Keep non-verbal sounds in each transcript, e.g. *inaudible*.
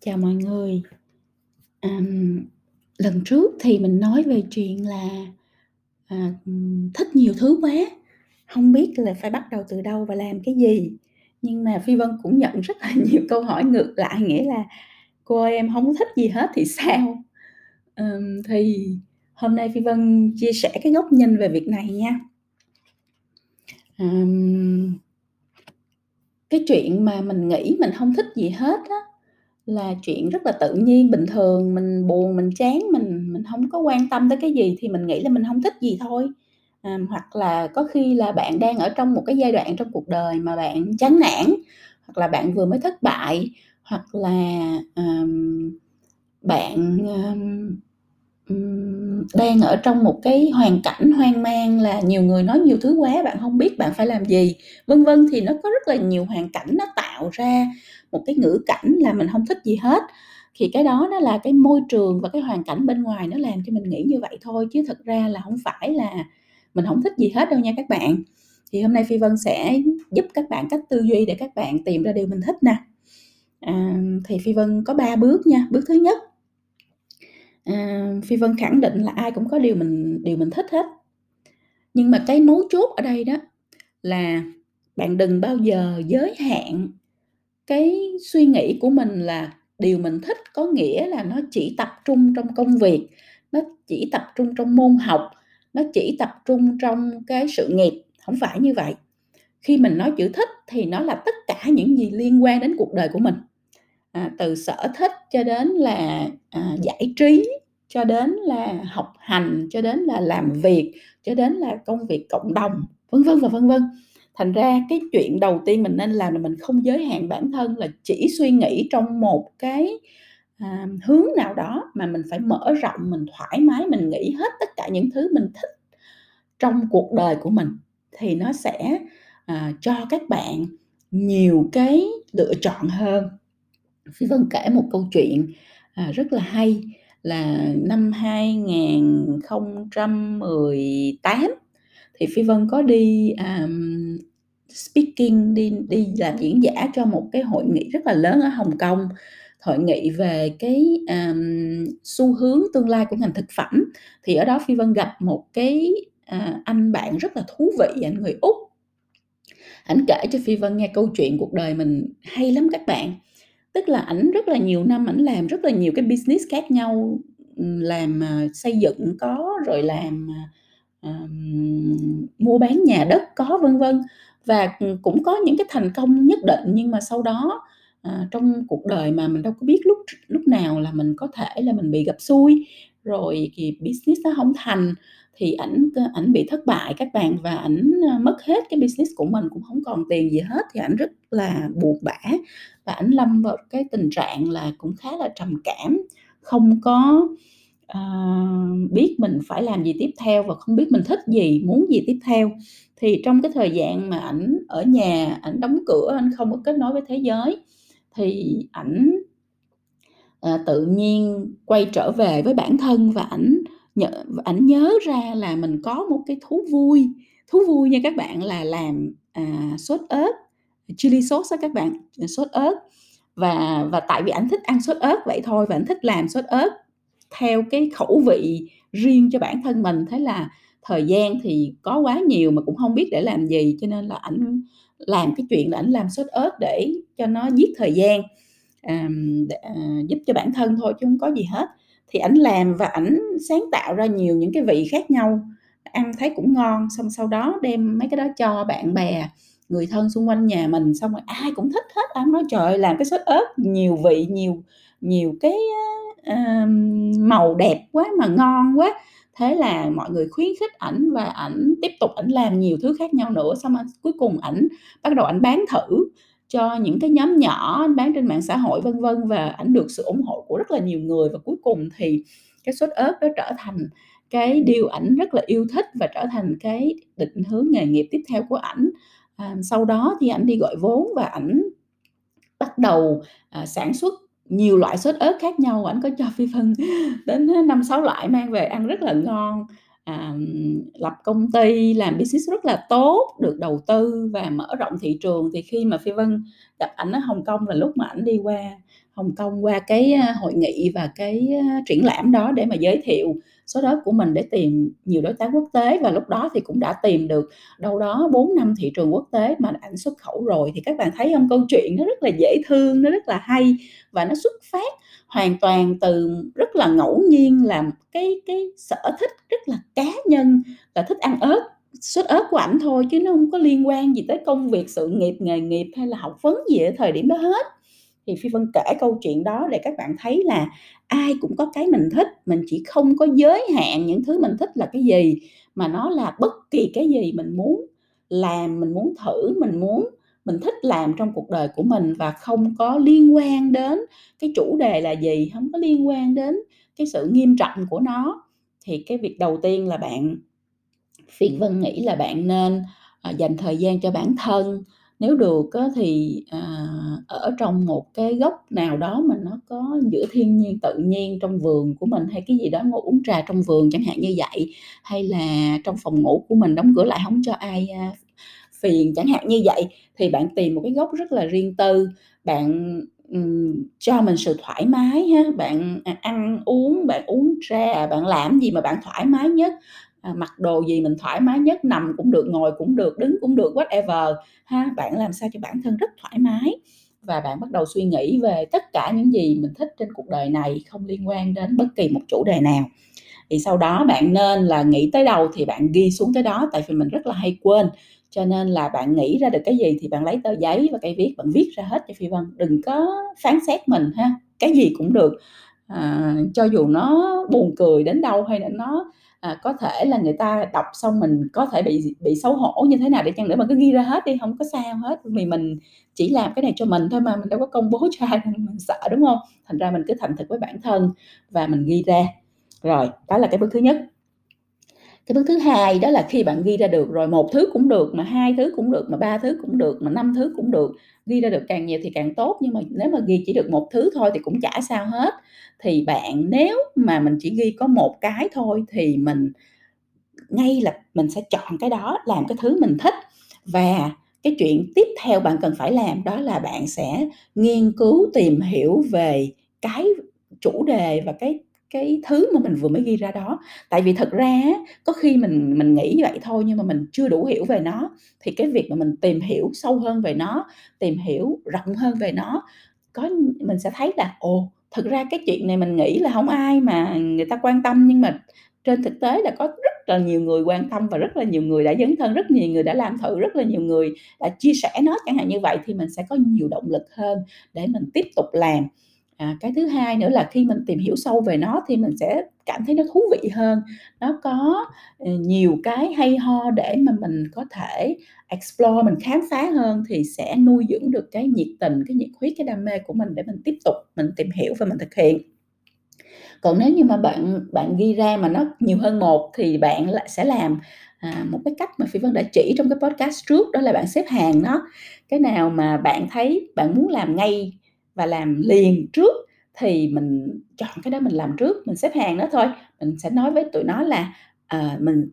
Chào mọi người. à, lần trước thì mình nói về chuyện là, à, thích nhiều thứ quá, không biết là phải bắt đầu từ đâu và làm cái gì. Nhưng mà Phi Vân cũng nhận rất là nhiều câu hỏi ngược lại, nghĩa là "Cô ơi, em không thích gì hết thì sao?" à, thì hôm nay Phi Vân chia sẻ cái góc nhìn về việc này nha. à, Cái chuyện mà mình nghĩ mình không thích gì hết á, là chuyện rất là tự nhiên, bình thường, mình buồn, mình chán, mình mình hông có quan tâm tới cái gì thì mình nghĩ là mình hông thích gì thôi. À, hoặc là có khi là bạn đang ở trong một cái giai đoạn trong cuộc đời mà bạn chán nản, hoặc là bạn vừa mới thất bại, hoặc là, ờm, bạn, ờm, ừm, đang ở trong một cái hoàn cảnh hoang mang là nhiều người nói nhiều thứ quá, bạn hông biết bạn phải làm gì, vân vân. Thì nó có rất là nhiều hoàn cảnh nó tạo ra một cái ngữ cảnh là mình không thích gì hết, thì cái đó nó là cái môi trường và cái hoàn cảnh bên ngoài nó làm cho mình nghĩ như vậy thôi, chứ thực ra là không phải là mình không thích gì hết đâu nha các bạn. Thì hôm nay Phi Vân sẽ giúp các bạn cách tư duy để các bạn tìm ra điều mình thích nè. À, thì Phi Vân có 3 bước nha. Bước thứ nhất, à, Phi Vân khẳng định là ai cũng có điều mình điều mình thích hết. Nhưng mà cái mấu chốt ở đây đó là bạn đừng bao giờ giới hạn cái suy nghĩ của mình là điều mình thích có nghĩa là nó chỉ tập trung trong công việc, nó chỉ tập trung trong môn học, nó chỉ tập trung trong cái sự nghiệp, không phải như vậy. Khi mình nói chữ thích thì nó là tất cả những gì liên quan đến cuộc đời của mình, à, từ sở thích cho đến là, à, giải trí, cho đến là học hành, cho đến là làm việc, cho đến là công việc cộng đồng, vân vân và vân vân. Thành ra cái chuyện đầu tiên mình nên làm là mình không giới hạn bản thân là chỉ suy nghĩ trong một cái, à, hướng nào đó, mà mình phải mở rộng, mình thoải mái, mình nghĩ hết tất cả những thứ mình thích trong cuộc đời của mình, thì nó sẽ, à, cho các bạn nhiều cái lựa chọn hơn. Phi Vân kể một câu chuyện, à, rất là hay là năm 2018 thì Phi Vân có đi, um, speaking, đi đi làm diễn giả cho một cái hội nghị rất là lớn ở Hồng Kông, hội nghị về cái, um, xu hướng tương lai của ngành thực phẩm. Thì ở đó Phi Vân gặp một cái, uh, anh bạn rất là thú vị, anh người Úc. Ảnh kể cho Phi Vân nghe câu chuyện cuộc đời mình hay lắm các bạn. Tức là ảnh rất là nhiều năm ảnh làm rất là nhiều cái business khác nhau, làm, ờ, xây dựng có, rồi làm, ờ, à, mua bán nhà đất có, vân vân. Và, ừ, cũng có những cái thành công nhất định, nhưng mà sau đó, à, trong cuộc đời mà mình đâu có biết lúc lúc nào là mình có thể là mình bị gặp xui, rồi thì business nó không thành, thì ảnh ờ, ảnh bị thất bại các bạn, và ảnh, ờ, mất hết cái business của mình, cũng không còn tiền gì hết, thì ảnh rất là buồn bã và ảnh lâm vào cái tình trạng là cũng khá là trầm cảm, không có, uh, biết mình phải làm gì tiếp theo và không biết mình thích gì, muốn gì tiếp theo. Thì trong cái thời gian mà ảnh ở nhà, ảnh đóng cửa, ảnh không có kết nối với thế giới, thì ảnh uh, tự nhiên quay trở về với bản thân và ảnh nhớ ảnh nhớ ra là mình có một cái thú vui, thú vui nha các bạn, là làm, à, sốt ớt, chili sốt á các bạn, sốt ớt. Và và tại vì ảnh thích ăn sốt ớt vậy thôi và ảnh thích làm sốt ớt theo cái khẩu vị riêng cho bản thân mình. Thế là thời gian thì có quá nhiều mà cũng không biết để làm gì, cho nên là ảnh làm cái chuyện là ảnh làm sốt ớt để cho nó giết thời gian, ờm, để, à, giúp cho bản thân thôi chứ không có gì hết. Thì ảnh làm và ảnh sáng tạo ra nhiều những cái vị khác nhau, ăn thấy cũng ngon, xong sau đó đem mấy cái đó cho bạn bè, người thân xung quanh nhà mình, xong rồi ai cũng thích hết. Ảnh nói: "Trời ơi, làm cái sốt ớt nhiều vị, nhiều nhiều cái, uh, màu đẹp quá mà ngon quá." Thế là mọi người khuyến khích ảnh và ảnh tiếp tục ảnh làm nhiều thứ khác nhau nữa, xong rồi cuối cùng ảnh bắt đầu ảnh bán thử cho những cái nhóm nhỏ, anh bán trên mạng xã hội, vân vân, và ảnh được sự ủng hộ của rất là nhiều người. Và cuối cùng thì cái sốt ớt đó trở thành cái điều ảnh rất là yêu thích và trở thành cái định hướng nghề nghiệp tiếp theo của ảnh. À, sau đó thì ảnh đi gọi vốn và ảnh bắt đầu, à, sản xuất nhiều loại sốt ớt khác nhau, ảnh có cho *laughs* Phi Vân đến năm sáu loại mang về ăn rất là ngon. À, lập công ty, làm business rất là tốt, được đầu tư và mở rộng thị trường. Thì khi mà Phi Vân gặp ảnh ở Hồng Kông là lúc mà ảnh đi qua Hồng Kông qua cái à, hội nghị và cái à, triển lãm đó để mà giới thiệu số đất của mình để tìm nhiều đối tác quốc tế và lúc đó thì cũng đã tìm được đâu đó 4 năm thị trường quốc tế mà ảnh xuất khẩu rồi. Thì các bạn thấy không? Câu chuyện nó rất là dễ thương, nó rất là hay và nó xuất phát hoàn toàn từ rất là ngẫu nhiên là cái cái sở thích rất là cá nhân, là thích ăn ớt xuất ớt của ảnh thôi chứ nó không có liên quan gì tới công việc, sự nghiệp, nghề nghiệp hay là học vấn gì ở thời điểm đó hết thì phi vân kể câu chuyện đó để các bạn thấy là ai cũng có cái mình thích, mình chỉ không có giới hạn những thứ mình thích là cái gì, mà nó là bất kỳ cái gì mình muốn làm, mình muốn thử, mình muốn, mình thích làm trong cuộc đời của mình và không có liên quan đến cái chủ đề là gì không có liên quan đến cái sự nghiêm trọng của nó. Thì cái việc đầu tiên là bạn phiền vân nghĩ là bạn nên ờ, dành thời gian cho bản thân nếu được á, thì à, ở trong một cái góc nào đó mà nó có giữa thiên nhiên tự nhiên trong vườn của mình hay cái gì đó ngồi uống trà trong vườn chẳng hạn như vậy hay là trong phòng ngủ của mình đóng cửa lại không cho ai à, phiền chẳng hạn như vậy thì bạn tìm một cái góc rất là riêng tư bạn um, cho mình sự thoải mái ha bạn à, ăn uống bạn uống trà bạn làm gì mà bạn thoải mái nhất À, mặc đồ gì mình thoải mái nhất, nằm cũng được, ngồi cũng được, đứng cũng được, whatever. Ha, bạn làm sao cho bản thân rất thoải mái? Và bạn bắt đầu suy nghĩ về tất cả những gì mình thích trên cuộc đời này không liên quan đến bất kỳ một chủ đề nào. Thì sau đó bạn nên là nghĩ tới đâu thì bạn ghi xuống tới đó, tại vì mình rất là hay quên. Cho nên là bạn nghĩ ra được cái gì thì bạn lấy tờ giấy và cây viết, bạn viết ra hết. Cho phi vân, đừng có phán xét mình ha, cái gì cũng được à, cho dù nó buồn cười đến đâu hay là nó à, có thể là người ta đọc xong mình có thể bị bị xấu hổ như thế nào để chăng nữa mà cứ ghi ra hết đi không có sao hết. Vì mình chỉ làm cái này cho mình thôi mà mình đâu có công bố *laughs* cho ai mình sợ đúng không thành ra mình cứ thành thực với bản thân và mình ghi ra. Rồi đó là cái bước thứ nhất cái bước thứ hai đó là khi bạn ghi ra được, rồi một thứ cũng được mà hai thứ cũng được mà ba thứ cũng được mà năm thứ cũng được, ghi ra được càng nhiều thì càng tốt. Nhưng mà nếu mà ghi chỉ được một thứ thôi thì cũng chả sao hết. Thì bạn nếu mà mình chỉ ghi có một cái thôi thì mình, ngay là mình sẽ chọn cái đó, làm cái thứ mình thích. Và cái chuyện tiếp theo bạn cần phải làm đó là bạn sẽ nghiên cứu tìm hiểu về cái chủ đề và cái cái thứ mà mình vừa mới ghi ra đó. Tại vì thật ra có khi mình mình nghĩ vậy thôi nhưng mà mình chưa đủ hiểu về nó. Thì cái việc mà mình tìm hiểu sâu hơn về nó, tìm hiểu rộng hơn về nó, có mình sẽ thấy là, ồ thực ra cái chuyện này mình nghĩ là không ai mà người ta quan tâm nhưng mà trên thực tế là có rất là nhiều người quan tâm và rất là nhiều người đã dấn thân, rất nhiều người đã làm thử, rất là nhiều người đã chia sẻ nó. Chẳng hạn như vậy thì mình sẽ có nhiều động lực hơn để mình tiếp tục làm à, cái thứ hai nữa là khi mình tìm hiểu sâu về nó thì mình sẽ cảm thấy nó thú vị hơn. Nó có ờ, nhiều cái hay ho để mà mình có thể explore mình khám phá hơn thì sẽ nuôi dưỡng được cái nhiệt tình cái nhiệt huyết cái đam mê của mình để mình tiếp tục mình tìm hiểu và mình thực hiện. Còn nếu như mà bạn bạn ghi ra mà nó nhiều hơn một thì bạn lại sẽ làm à, một cái cách mà phi vân đã chỉ trong cái podcast trước đó là bạn xếp hàng nó. Cái nào mà bạn thấy bạn muốn làm ngay và làm liền trước thì mình chọn cái đó mình làm trước mình xếp hàng đó thôi. Mình sẽ nói với tụi nó là à, mình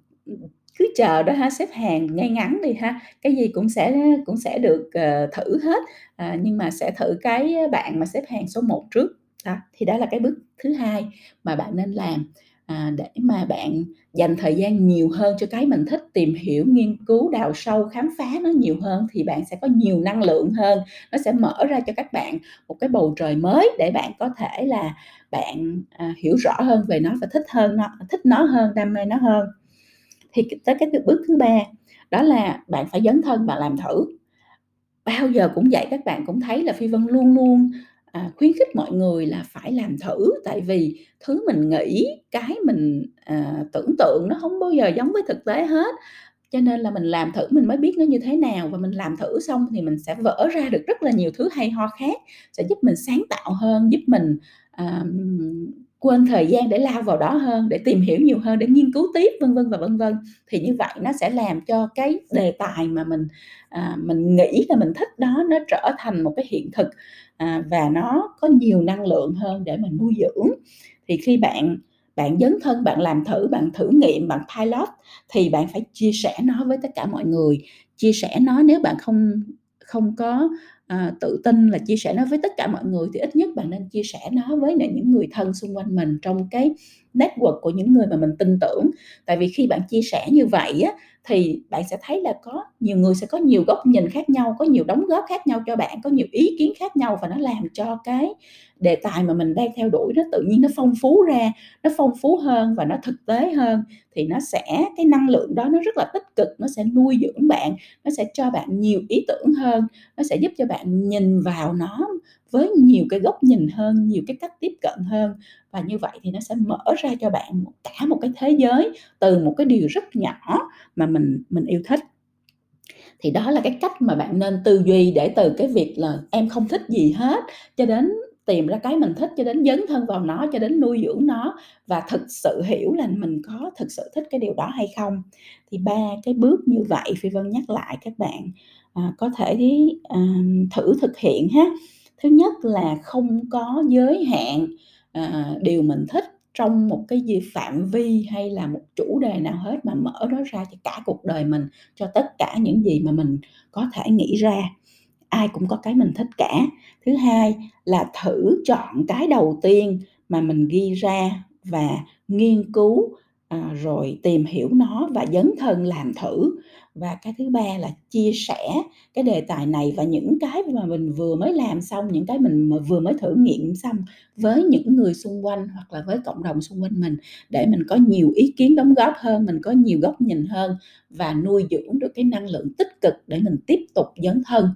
cứ chờ đó ha xếp hàng ngay ngắn đi ha cái gì cũng sẽ cũng sẽ được uh, thử hết. À, nhưng mà sẽ thử cái bạn mà xếp hàng số 1 trước. Đó thì đó là cái bước thứ hai mà bạn nên làm à, để mà bạn dành thời gian nhiều hơn cho cái mình thích tìm hiểu nghiên cứu đào sâu khám phá nó nhiều hơn thì bạn sẽ có nhiều năng lượng hơn. Nó sẽ mở ra cho các bạn một cái bầu trời mới để bạn có thể là bạn à, hiểu rõ hơn về nó và thích hơn nó thích nó hơn đam mê nó hơn. Thì tới cái bước thứ ba đó là bạn phải dấn thân và làm thử. Bao giờ cũng vậy các bạn cũng thấy là phi vân luôn luôn à, khuyến khích mọi người là phải làm thử. Tại vì thứ mình nghĩ cái mình à, tưởng tượng nó không bao giờ giống với thực tế hết. Cho nên là mình làm thử mình mới biết nó như thế nào. Và mình làm thử xong thì mình sẽ vỡ ra được rất là nhiều thứ hay ho khác sẽ giúp mình sáng tạo hơn giúp mình à, quên thời gian để lao vào đó hơn để tìm hiểu nhiều hơn để nghiên cứu tiếp vân vân và vân vân. Thì như vậy nó sẽ làm cho cái đề tài mà mình à, mình nghĩ là mình thích đó nó trở thành một cái hiện thực à, và nó có nhiều năng lượng hơn để mình nuôi dưỡng. Thì khi bạn bạn dấn thân bạn làm thử bạn thử nghiệm bạn pilot thì bạn phải chia sẻ nó với tất cả mọi người. Chia sẻ nó nếu bạn không không có à, tự tin là chia sẻ nó với tất cả mọi người thì ít nhất bạn nên chia sẻ nó với những người thân xung quanh mình trong cái network của những người mà mình tin tưởng. Tại vì khi bạn chia sẻ như vậy á, thì bạn sẽ thấy là có nhiều người sẽ có nhiều góc nhìn khác nhau, có nhiều đóng góp khác nhau cho bạn, có nhiều ý kiến khác nhau và nó làm cho cái đề tài mà mình đang theo đuổi nó tự nhiên nó phong phú ra, nó phong phú hơn và nó thực tế hơn. Thì nó sẽ, cái năng lượng đó nó rất là tích cực, nó sẽ nuôi dưỡng bạn, nó sẽ cho bạn nhiều ý tưởng hơn, nó sẽ giúp cho bạn nhìn vào nó với nhiều cái góc nhìn hơn nhiều cái cách tiếp cận hơn. Và như vậy thì nó sẽ mở ra cho bạn cả một cái thế giới từ một cái điều rất nhỏ mà mình mình yêu thích. Thì đó là cái cách mà bạn nên tư duy để từ cái việc là em không thích gì hết cho đến tìm ra cái mình thích cho đến dấn thân vào nó cho đến nuôi dưỡng nó và thực sự hiểu là mình có thực sự thích cái điều đó hay không. Thì ba cái bước như vậy phi vân nhắc lại các bạn à, có thể à, thử thực hiện ha thứ nhất là không có giới hạn à, điều mình thích trong một cái gì phạm vi hay là một chủ đề nào hết mà mở nó ra cho cả cuộc đời mình cho tất cả những gì mà mình có thể nghĩ ra. Ai cũng có cái mình thích cả. Thứ hai là thử chọn cái đầu tiên mà mình ghi ra và nghiên cứu à, rồi tìm hiểu nó và dấn thân làm thử. Và cái thứ ba là chia sẻ cái đề tài này và những cái mà mình vừa mới làm xong những cái mình mà vừa mới thử nghiệm xong với những người xung quanh hoặc là với cộng đồng xung quanh mình để mình có nhiều ý kiến đóng góp hơn mình có nhiều góc nhìn hơn và nuôi dưỡng được cái năng lượng tích cực để mình tiếp tục dấn thân.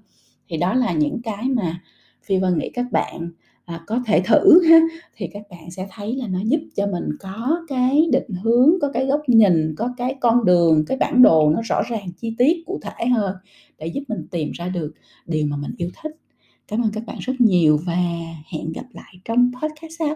Thì đó là những cái mà phi vân nghĩ các bạn à, có thể thử ha thì các bạn sẽ thấy là nó giúp cho mình có cái định hướng có cái góc nhìn có cái con đường cái bản đồ nó rõ ràng chi tiết cụ thể hơn để giúp mình tìm ra được điều mà mình yêu thích. Cảm ơn các bạn rất nhiều và hẹn gặp lại trong podcast sau.